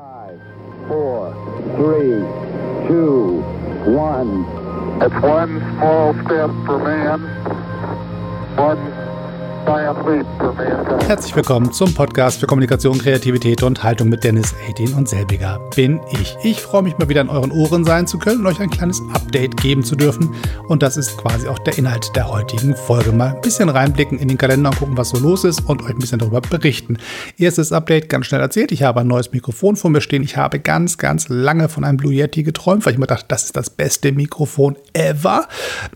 Five, four, three, two, one. It's one small step for man, one Herzlich willkommen zum Podcast für Kommunikation, Kreativität und Haltung mit Dennis Aidin und selbiger bin ich. Ich freue mich mal wieder in euren Ohren sein zu können und euch ein kleines Update geben zu dürfen. Und das ist quasi auch der Inhalt der heutigen Folge. Mal ein bisschen reinblicken in den Kalender und gucken, was so los ist und euch ein bisschen darüber berichten. Erstes Update ganz schnell erzählt. Ich habe ein neues Mikrofon vor mir stehen. Ich habe ganz, ganz lange von einem Blue Yeti geträumt, weil ich mir dachte, das ist das beste Mikrofon ever.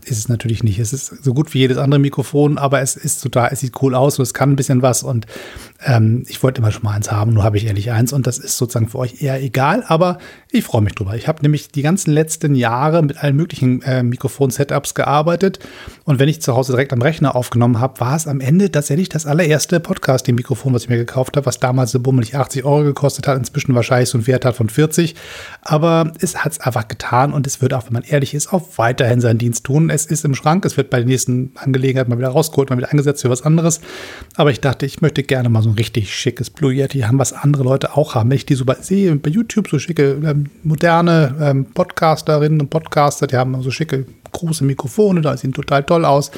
Ist es natürlich nicht. Es ist so gut wie jedes andere Mikrofon, aber es ist total, es sieht cool aus und es kann ein bisschen was. Und ähm, ich wollte immer schon mal eins haben, nur habe ich ehrlich eins und das ist sozusagen für euch eher egal, aber ich freue mich drüber. Ich habe nämlich die ganzen letzten Jahre mit allen möglichen äh, Mikrofon-Setups gearbeitet und wenn ich zu Hause direkt am Rechner aufgenommen habe, war es am Ende tatsächlich das allererste Podcast, dem Mikrofon, was ich mir gekauft habe, was damals so bummelig 80 Euro gekostet hat, inzwischen wahrscheinlich so einen Wert hat von 40, aber es hat es einfach getan und es wird auch, wenn man ehrlich ist, auch weiterhin seinen Dienst tun. Es ist im Schrank, es wird bei der nächsten Angelegenheit mal wieder rausgeholt, mal wieder eingesetzt für was anderes, aber ich dachte, ich möchte gerne mal so richtig schickes Blue Yeti haben, was andere Leute auch haben. Wenn ich die so bei, sehe bei YouTube, so schicke ähm, moderne ähm, Podcasterinnen und Podcaster, die haben so schicke große Mikrofone, da sehen total toll aus.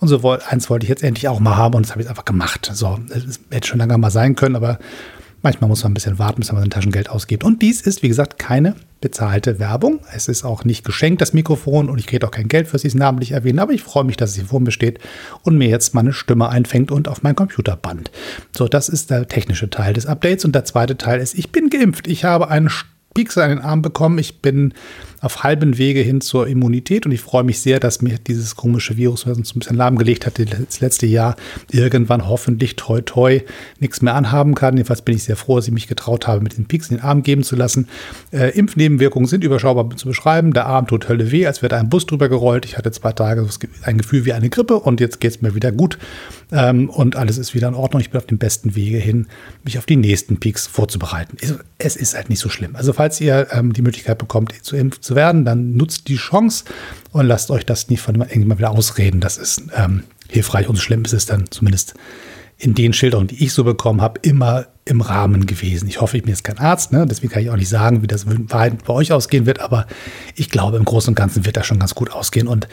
Und so eins wollte ich jetzt endlich auch mal haben und das habe ich einfach gemacht. So, das hätte schon lange mal sein können, aber Manchmal muss man ein bisschen warten, bis man sein Taschengeld ausgibt. Und dies ist, wie gesagt, keine bezahlte Werbung. Es ist auch nicht geschenkt, das Mikrofon, und ich kriege auch kein Geld für es namentlich erwähnen, aber ich freue mich, dass es hier vor mir steht und mir jetzt meine Stimme einfängt und auf mein Computer band. So, das ist der technische Teil des Updates. Und der zweite Teil ist, ich bin geimpft. Ich habe einen Piekser in den Arm bekommen. Ich bin auf halben Wege hin zur Immunität und ich freue mich sehr, dass mir dieses komische Virus, was uns ein bisschen lahmgelegt hat, das letzte Jahr irgendwann hoffentlich toi toi nichts mehr anhaben kann. Jedenfalls bin ich sehr froh, dass ich mich getraut habe, mit den Pieks in den Arm geben zu lassen. Äh, Impfnebenwirkungen sind überschaubar zu beschreiben. Der Arm tut Hölle weh, als wäre ein Bus drüber gerollt. Ich hatte zwei Tage ein Gefühl wie eine Grippe und jetzt geht es mir wieder gut ähm, und alles ist wieder in Ordnung. Ich bin auf dem besten Wege hin, mich auf die nächsten Peaks vorzubereiten. Es ist halt nicht so schlimm. Also falls ihr ähm, die Möglichkeit bekommt, zu impfen zu werden, dann nutzt die Chance und lasst euch das nicht von irgendjemandem wieder ausreden. Das ist ähm, hilfreich und schlimm ist es dann zumindest in den Schilderungen, die ich so bekommen habe, immer im Rahmen gewesen. Ich hoffe, ich bin jetzt kein Arzt, ne? deswegen kann ich auch nicht sagen, wie das bei euch ausgehen wird, aber ich glaube, im Großen und Ganzen wird das schon ganz gut ausgehen. Und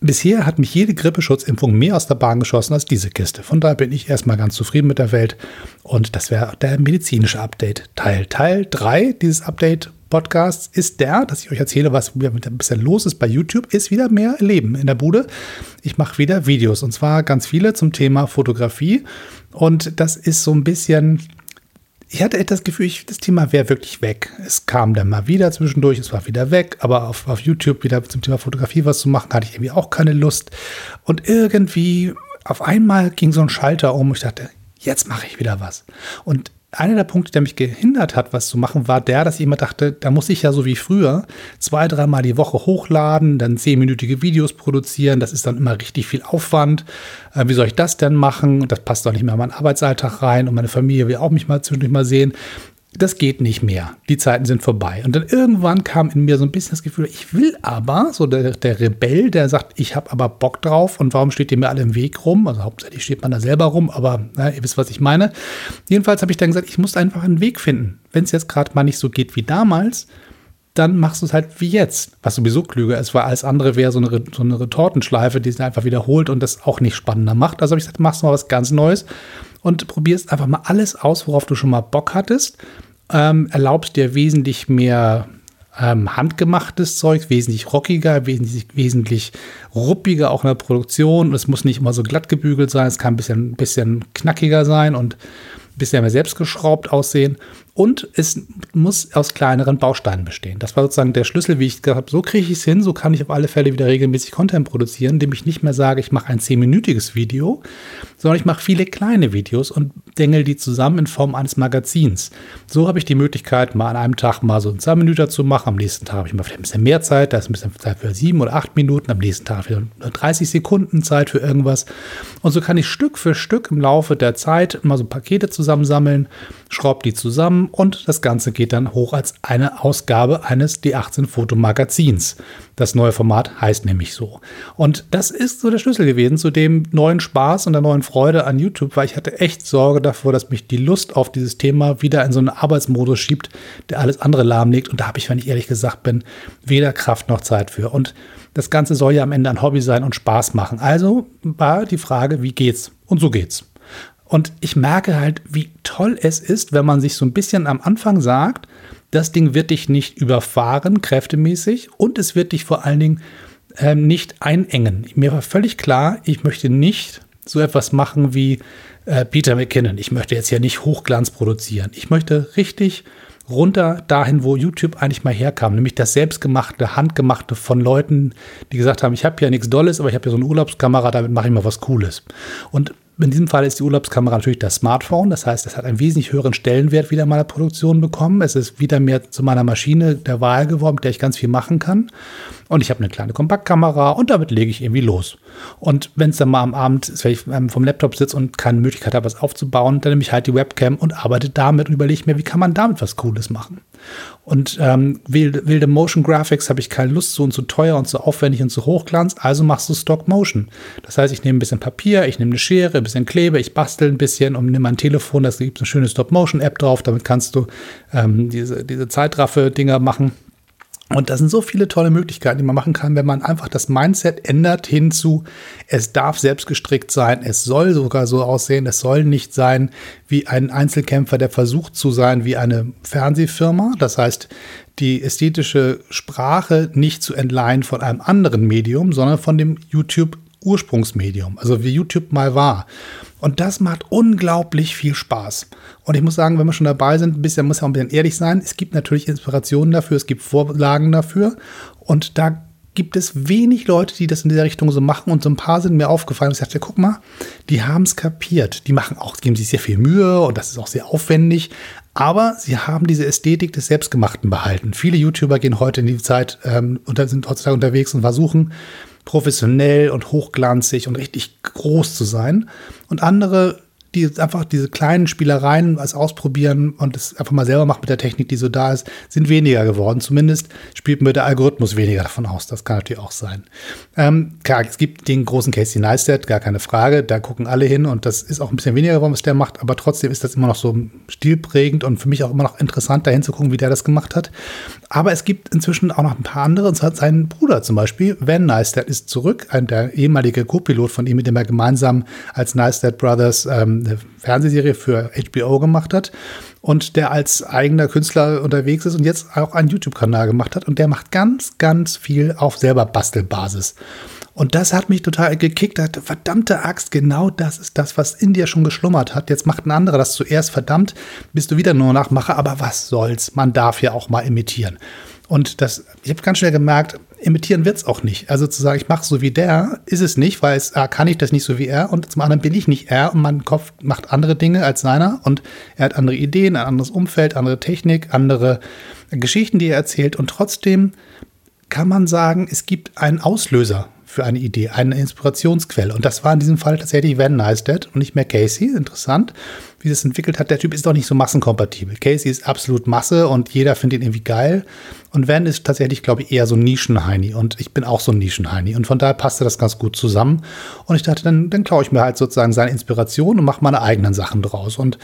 bisher hat mich jede Grippeschutzimpfung mehr aus der Bahn geschossen als diese Kiste. Von daher bin ich erstmal ganz zufrieden mit der Welt. Und das wäre der medizinische Update Teil. Teil 3 dieses Update Podcasts ist der, dass ich euch erzähle, was bisschen los ist bei YouTube, ist wieder mehr Leben in der Bude. Ich mache wieder Videos und zwar ganz viele zum Thema Fotografie. Und das ist so ein bisschen, ich hatte das Gefühl, ich, das Thema wäre wirklich weg. Es kam dann mal wieder zwischendurch, es war wieder weg, aber auf, auf YouTube wieder zum Thema Fotografie was zu machen, hatte ich irgendwie auch keine Lust. Und irgendwie auf einmal ging so ein Schalter um und ich dachte, jetzt mache ich wieder was. Und einer der Punkte, der mich gehindert hat, was zu machen, war der, dass ich immer dachte, da muss ich ja so wie früher zwei, dreimal die Woche hochladen, dann zehnminütige Videos produzieren. Das ist dann immer richtig viel Aufwand. Äh, wie soll ich das denn machen? Das passt doch nicht mehr in meinen Arbeitsalltag rein und meine Familie will auch mich mal zwischendurch mal sehen das geht nicht mehr. Die Zeiten sind vorbei. Und dann irgendwann kam in mir so ein bisschen das Gefühl, ich will aber, so der, der Rebell, der sagt, ich habe aber Bock drauf und warum steht ihr mir alle im Weg rum? Also hauptsächlich steht man da selber rum, aber na, ihr wisst, was ich meine. Jedenfalls habe ich dann gesagt, ich muss einfach einen Weg finden. Wenn es jetzt gerade mal nicht so geht wie damals, dann machst du es halt wie jetzt, was sowieso klüger ist, weil alles andere wäre so eine, so eine Retortenschleife, die sich einfach wiederholt und das auch nicht spannender macht. Also habe ich gesagt, machst du mal was ganz Neues und probierst einfach mal alles aus, worauf du schon mal Bock hattest. Ähm, erlaubst dir wesentlich mehr ähm, handgemachtes Zeug, wesentlich rockiger, wesentlich, wesentlich ruppiger auch in der Produktion. Es muss nicht immer so glatt gebügelt sein, es kann ein bisschen, bisschen knackiger sein und ein bisschen mehr selbstgeschraubt aussehen. Und es muss aus kleineren Bausteinen bestehen. Das war sozusagen der Schlüssel, wie ich gesagt habe, so kriege ich es hin, so kann ich auf alle Fälle wieder regelmäßig Content produzieren, indem ich nicht mehr sage, ich mache ein zehnminütiges Video, sondern ich mache viele kleine Videos und dengel die zusammen in Form eines Magazins. So habe ich die Möglichkeit, mal an einem Tag mal so einen 2 Minuten zu machen, am nächsten Tag habe ich mal vielleicht ein bisschen mehr Zeit, da ist ein bisschen Zeit für sieben oder acht Minuten, am nächsten Tag wieder 30 Sekunden Zeit für irgendwas. Und so kann ich Stück für Stück im Laufe der Zeit mal so Pakete zusammensammeln, schraube die zusammen, zusammen und das Ganze geht dann hoch als eine Ausgabe eines D18-Fotomagazins. Das neue Format heißt nämlich so. Und das ist so der Schlüssel gewesen zu dem neuen Spaß und der neuen Freude an YouTube, weil ich hatte echt Sorge davor, dass mich die Lust auf dieses Thema wieder in so einen Arbeitsmodus schiebt, der alles andere lahmlegt. Und da habe ich, wenn ich ehrlich gesagt bin, weder Kraft noch Zeit für. Und das Ganze soll ja am Ende ein Hobby sein und Spaß machen. Also war die Frage, wie geht's? Und so geht's. Und ich merke halt, wie toll es ist, wenn man sich so ein bisschen am Anfang sagt, das Ding wird dich nicht überfahren, kräftemäßig, und es wird dich vor allen Dingen ähm, nicht einengen. Mir war völlig klar, ich möchte nicht so etwas machen wie äh, Peter McKinnon. Ich möchte jetzt ja nicht Hochglanz produzieren. Ich möchte richtig runter dahin, wo YouTube eigentlich mal herkam, nämlich das selbstgemachte, handgemachte von Leuten, die gesagt haben, ich habe ja nichts Dolles, aber ich habe ja so eine Urlaubskamera, damit mache ich mal was Cooles. Und in diesem Fall ist die Urlaubskamera natürlich das Smartphone. Das heißt, es hat einen wesentlich höheren Stellenwert wieder in meiner Produktion bekommen. Es ist wieder mehr zu meiner Maschine der Wahl geworden, mit der ich ganz viel machen kann. Und ich habe eine kleine Kompaktkamera und damit lege ich irgendwie los. Und wenn es dann mal am Abend ist, wenn ich ähm, vom Laptop sitze und keine Möglichkeit habe, was aufzubauen, dann nehme ich halt die Webcam und arbeite damit und überlege mir, wie kann man damit was Cooles machen. Und ähm, wilde, wilde Motion Graphics habe ich keine Lust zu und zu teuer und zu aufwendig und zu hochglanz, also machst du Stock Motion. Das heißt, ich nehme ein bisschen Papier, ich nehme eine Schere, ein bisschen Klebe, ich bastel ein bisschen und nehme mein Telefon, da gibt eine schöne Stop Motion App drauf, damit kannst du ähm, diese, diese Zeitraffe-Dinger machen. Und das sind so viele tolle Möglichkeiten, die man machen kann, wenn man einfach das Mindset ändert hinzu, es darf selbst gestrickt sein, es soll sogar so aussehen, es soll nicht sein wie ein Einzelkämpfer, der versucht zu sein wie eine Fernsehfirma. Das heißt, die ästhetische Sprache nicht zu entleihen von einem anderen Medium, sondern von dem YouTube Ursprungsmedium, also wie YouTube mal war. Und das macht unglaublich viel Spaß. Und ich muss sagen, wenn wir schon dabei sind, ein bisschen, muss ja auch ein bisschen ehrlich sein. Es gibt natürlich Inspirationen dafür, es gibt Vorlagen dafür. Und da gibt es wenig Leute, die das in dieser Richtung so machen. Und so ein paar sind mir aufgefallen. Ich dachte, guck mal, die haben es kapiert. Die machen auch, geben sich sehr viel Mühe und das ist auch sehr aufwendig. Aber sie haben diese Ästhetik des Selbstgemachten behalten. Viele YouTuber gehen heute in die Zeit ähm, und sind heutzutage unterwegs und versuchen, professionell und hochglanzig und richtig groß zu sein. Und andere die einfach diese kleinen Spielereien als ausprobieren und es einfach mal selber macht mit der Technik, die so da ist, sind weniger geworden. Zumindest spielt mir der Algorithmus weniger davon aus. Das kann natürlich auch sein. Ähm, klar, es gibt den großen Casey Neistat, gar keine Frage. Da gucken alle hin und das ist auch ein bisschen weniger geworden, was der macht. Aber trotzdem ist das immer noch so stilprägend und für mich auch immer noch interessant, da hinzugucken, wie der das gemacht hat. Aber es gibt inzwischen auch noch ein paar andere. Und zwar sein Bruder zum Beispiel, Van Neistat, ist zurück. Ein, der ehemalige Co-Pilot von ihm, mit dem er gemeinsam als Neistat Brothers ähm, eine Fernsehserie für HBO gemacht hat und der als eigener Künstler unterwegs ist und jetzt auch einen YouTube-Kanal gemacht hat und der macht ganz, ganz viel auf selber Bastelbasis. Und das hat mich total gekickt. Hat, verdammte Axt, genau das ist das, was in dir schon geschlummert hat. Jetzt macht ein anderer das zuerst. Verdammt, bist du wieder nur Nachmacher. Aber was soll's? Man darf ja auch mal imitieren. Und das, ich habe ganz schnell gemerkt, imitieren wird es auch nicht. Also zu sagen, ich mache so wie der, ist es nicht, weil es A, kann ich das nicht so wie er und zum anderen bin ich nicht er und mein Kopf macht andere Dinge als seiner und er hat andere Ideen, ein anderes Umfeld, andere Technik, andere Geschichten, die er erzählt und trotzdem kann man sagen, es gibt einen Auslöser für eine Idee, eine Inspirationsquelle. Und das war in diesem Fall tatsächlich Van Neistat und nicht mehr Casey. Interessant, wie das entwickelt hat. Der Typ ist doch nicht so massenkompatibel. Casey ist absolut Masse und jeder findet ihn irgendwie geil. Und Van ist tatsächlich, glaube ich, eher so ein Nischenheini. Und ich bin auch so ein Nischenheini. Und von daher passte das ganz gut zusammen. Und ich dachte, dann, dann klaue ich mir halt sozusagen seine Inspiration und mache meine eigenen Sachen draus. Und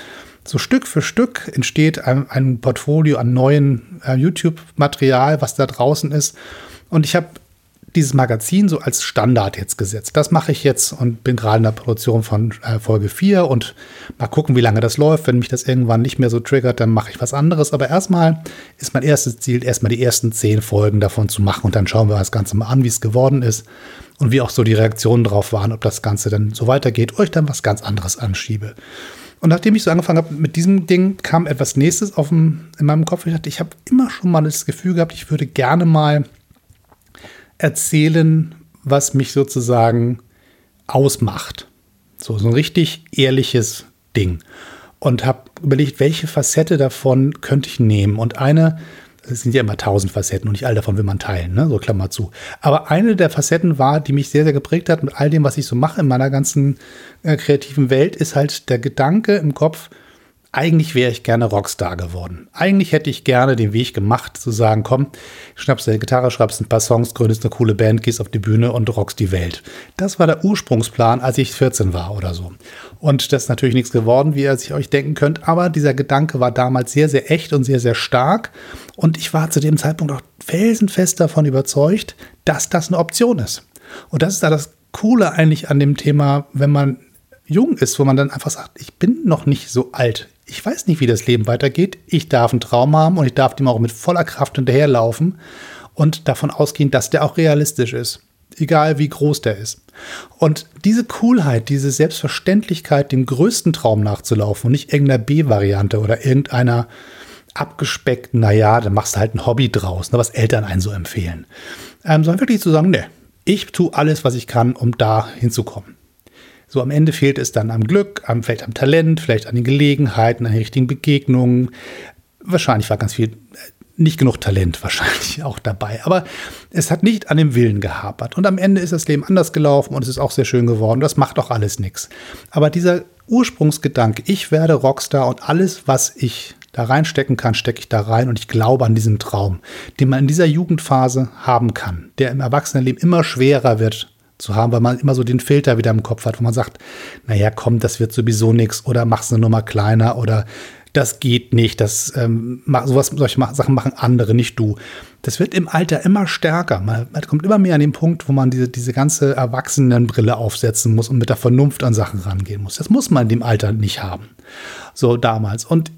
so Stück für Stück entsteht ein, ein Portfolio an neuen äh, YouTube-Material, was da draußen ist. Und ich habe dieses Magazin so als Standard jetzt gesetzt. Das mache ich jetzt und bin gerade in der Produktion von äh, Folge 4 und mal gucken, wie lange das läuft. Wenn mich das irgendwann nicht mehr so triggert, dann mache ich was anderes. Aber erstmal ist mein erstes Ziel, erstmal die ersten zehn Folgen davon zu machen und dann schauen wir das Ganze mal an, wie es geworden ist und wie auch so die Reaktionen drauf waren, ob das Ganze dann so weitergeht ich dann was ganz anderes anschiebe. Und nachdem ich so angefangen habe mit diesem Ding, kam etwas Nächstes auf dem, in meinem Kopf. Ich dachte, ich habe immer schon mal das Gefühl gehabt, ich würde gerne mal erzählen, was mich sozusagen ausmacht. So, so ein richtig ehrliches Ding. Und habe überlegt, welche Facette davon könnte ich nehmen. Und eine, es sind ja immer tausend Facetten und nicht all davon will man teilen, ne? so Klammer zu. Aber eine der Facetten war, die mich sehr, sehr geprägt hat mit all dem, was ich so mache in meiner ganzen äh, kreativen Welt, ist halt der Gedanke im Kopf, eigentlich wäre ich gerne Rockstar geworden. Eigentlich hätte ich gerne den Weg gemacht, zu sagen, komm, schnappst deine Gitarre, schreibst ein paar Songs, gründest eine coole Band, gehst auf die Bühne und rockst die Welt. Das war der Ursprungsplan, als ich 14 war oder so. Und das ist natürlich nichts geworden, wie ihr sich euch denken könnt, aber dieser Gedanke war damals sehr, sehr echt und sehr, sehr stark. Und ich war zu dem Zeitpunkt auch felsenfest davon überzeugt, dass das eine Option ist. Und das ist da das Coole eigentlich an dem Thema, wenn man jung ist, wo man dann einfach sagt, ich bin noch nicht so alt ich weiß nicht, wie das Leben weitergeht. Ich darf einen Traum haben und ich darf dem auch mit voller Kraft hinterherlaufen und davon ausgehen, dass der auch realistisch ist. Egal wie groß der ist. Und diese Coolheit, diese Selbstverständlichkeit, dem größten Traum nachzulaufen und nicht irgendeiner B-Variante oder irgendeiner abgespeckten, naja, dann machst du halt ein Hobby draus, ne, was Eltern einen so empfehlen. Ähm, sondern wirklich zu sagen, ne, ich tue alles, was ich kann, um da hinzukommen. So am Ende fehlt es dann am Glück, am, vielleicht am Talent, vielleicht an den Gelegenheiten, an den richtigen Begegnungen. Wahrscheinlich war ganz viel, äh, nicht genug Talent wahrscheinlich auch dabei. Aber es hat nicht an dem Willen gehapert. Und am Ende ist das Leben anders gelaufen und es ist auch sehr schön geworden. Das macht auch alles nichts. Aber dieser Ursprungsgedanke, ich werde Rockstar und alles, was ich da reinstecken kann, stecke ich da rein und ich glaube an diesen Traum, den man in dieser Jugendphase haben kann, der im Erwachsenenleben immer schwerer wird zu haben, weil man immer so den Filter wieder im Kopf hat, wo man sagt, naja, komm, das wird sowieso nichts oder mach's eine Nummer kleiner oder das geht nicht, das ähm, sowas, solche Sachen machen andere, nicht du. Das wird im Alter immer stärker. Man, man, kommt immer mehr an den Punkt, wo man diese, diese ganze Erwachsenenbrille aufsetzen muss und mit der Vernunft an Sachen rangehen muss. Das muss man in dem Alter nicht haben. So damals. Und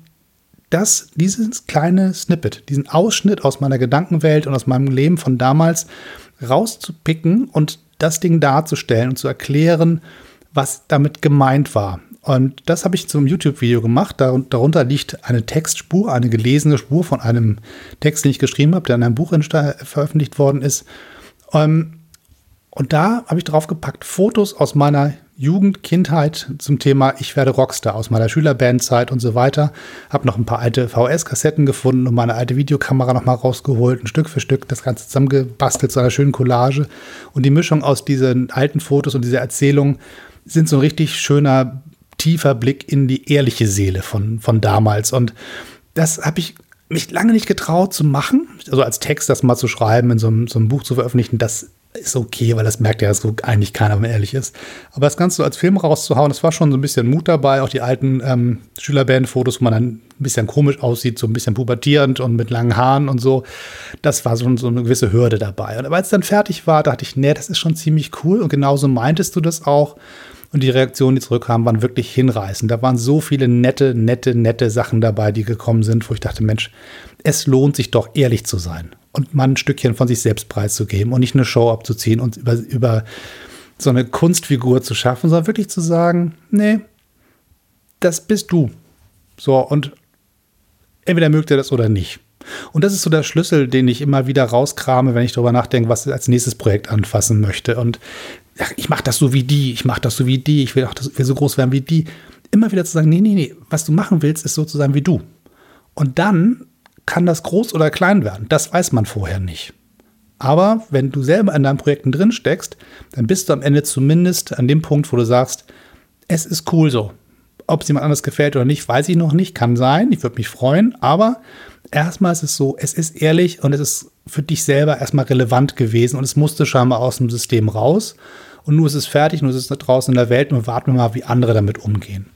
das, dieses kleine Snippet, diesen Ausschnitt aus meiner Gedankenwelt und aus meinem Leben von damals rauszupicken und das Ding darzustellen und zu erklären, was damit gemeint war. Und das habe ich zum YouTube-Video gemacht. Darunter liegt eine Textspur, eine gelesene Spur von einem Text, den ich geschrieben habe, der in einem Buch veröffentlicht worden ist. Ähm, und da habe ich draufgepackt Fotos aus meiner Jugend, Kindheit zum Thema Ich werde Rockstar aus meiner Schülerbandzeit und so weiter. Habe noch ein paar alte VS-Kassetten gefunden und meine alte Videokamera noch mal rausgeholt, ein Stück für Stück das Ganze zusammengebastelt zu einer schönen Collage. Und die Mischung aus diesen alten Fotos und dieser Erzählung sind so ein richtig schöner, tiefer Blick in die ehrliche Seele von, von damals. Und das habe ich mich lange nicht getraut zu machen, also als Text das mal zu schreiben, in so einem, so einem Buch zu veröffentlichen. Das ist okay, weil das merkt ja so eigentlich keiner, wenn man ehrlich ist. Aber das Ganze so als Film rauszuhauen, das war schon so ein bisschen Mut dabei. Auch die alten ähm, Schülerband-Fotos, wo man dann ein bisschen komisch aussieht, so ein bisschen pubertierend und mit langen Haaren und so. Das war so, so eine gewisse Hürde dabei. Und als es dann fertig war, dachte ich, nee, das ist schon ziemlich cool. Und genauso meintest du das auch. Und die Reaktionen, die zurückkamen, waren wirklich hinreißend. Da waren so viele nette, nette, nette Sachen dabei, die gekommen sind, wo ich dachte, Mensch, es lohnt sich doch ehrlich zu sein und mal ein Stückchen von sich selbst preiszugeben und nicht eine Show abzuziehen und über, über so eine Kunstfigur zu schaffen, sondern wirklich zu sagen, nee, das bist du. So, und entweder mögt ihr das oder nicht. Und das ist so der Schlüssel, den ich immer wieder rauskrame, wenn ich darüber nachdenke, was ich als nächstes Projekt anfassen möchte. Und ach, ich mache das so wie die, ich mache das so wie die, ich will auch das, will so groß werden wie die. Immer wieder zu sagen, nee, nee, nee, was du machen willst, ist so zu sein wie du. Und dann kann das groß oder klein werden. Das weiß man vorher nicht. Aber wenn du selber in deinen Projekten drin steckst, dann bist du am Ende zumindest an dem Punkt, wo du sagst, es ist cool so. Ob es jemand anders gefällt oder nicht, weiß ich noch nicht. Kann sein. Ich würde mich freuen. Aber erstmal ist es so, es ist ehrlich und es ist für dich selber erstmal relevant gewesen und es musste scheinbar aus dem System raus. Und nur ist es fertig, nur ist es draußen in der Welt und warten wir mal, wie andere damit umgehen.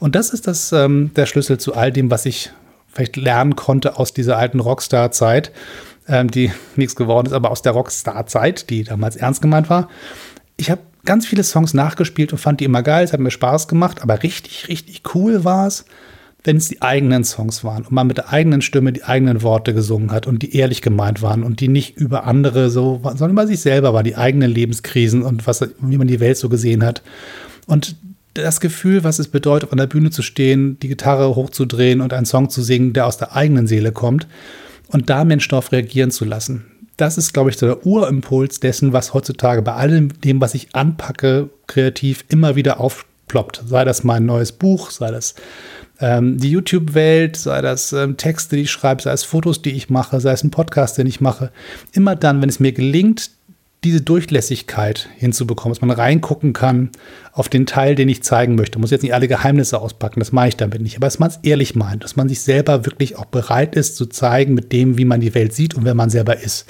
Und das ist das, ähm, der Schlüssel zu all dem, was ich vielleicht lernen konnte aus dieser alten Rockstar-Zeit, ähm, die nichts geworden ist, aber aus der Rockstar-Zeit, die damals ernst gemeint war. Ich habe ganz viele Songs nachgespielt und fand die immer geil, es hat mir Spaß gemacht, aber richtig, richtig cool war es, wenn es die eigenen Songs waren und man mit der eigenen Stimme die eigenen Worte gesungen hat und die ehrlich gemeint waren und die nicht über andere so, sondern über sich selber war, die eigenen Lebenskrisen und was, wie man die Welt so gesehen hat. Und das Gefühl, was es bedeutet, auf einer Bühne zu stehen, die Gitarre hochzudrehen und einen Song zu singen, der aus der eigenen Seele kommt und da Menschen darauf reagieren zu lassen. Das ist, glaube ich, der Urimpuls dessen, was heutzutage bei allem dem, was ich anpacke, kreativ immer wieder aufploppt. Sei das mein neues Buch, sei das ähm, die YouTube-Welt, sei das ähm, Texte, die ich schreibe, sei es Fotos, die ich mache, sei es ein Podcast, den ich mache. Immer dann, wenn es mir gelingt, diese Durchlässigkeit hinzubekommen, dass man reingucken kann auf den Teil, den ich zeigen möchte. Muss jetzt nicht alle Geheimnisse auspacken, das meine ich damit nicht. Aber dass man es ehrlich meint, dass man sich selber wirklich auch bereit ist zu zeigen mit dem, wie man die Welt sieht und wer man selber ist.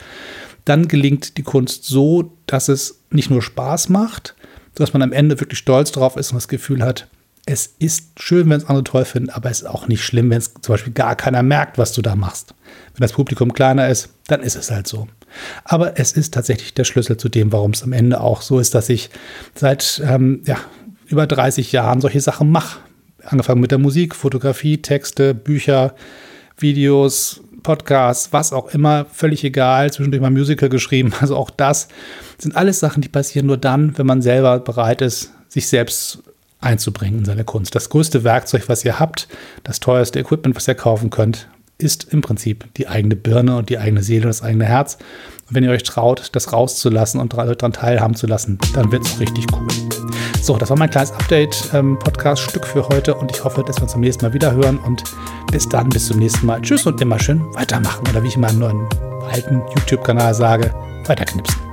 Dann gelingt die Kunst so, dass es nicht nur Spaß macht, dass man am Ende wirklich stolz drauf ist und das Gefühl hat, es ist schön, wenn es andere toll finden, aber es ist auch nicht schlimm, wenn es zum Beispiel gar keiner merkt, was du da machst. Wenn das Publikum kleiner ist, dann ist es halt so. Aber es ist tatsächlich der Schlüssel zu dem, warum es am Ende auch so ist, dass ich seit ähm, ja, über 30 Jahren solche Sachen mache. Angefangen mit der Musik, Fotografie, Texte, Bücher, Videos, Podcasts, was auch immer, völlig egal. Zwischendurch mal Musical geschrieben. Also auch das sind alles Sachen, die passieren nur dann, wenn man selber bereit ist, sich selbst einzubringen in seine Kunst. Das größte Werkzeug, was ihr habt, das teuerste Equipment, was ihr kaufen könnt, ist im Prinzip die eigene Birne und die eigene Seele und das eigene Herz. Und wenn ihr euch traut, das rauszulassen und daran teilhaben zu lassen, dann wird es richtig cool. So, das war mein kleines Update-Podcast-Stück ähm, für heute und ich hoffe, dass wir uns am nächsten Mal wieder hören und bis dann, bis zum nächsten Mal. Tschüss und immer schön weitermachen oder wie ich in meinem neuen alten YouTube-Kanal sage, weiterknipsen.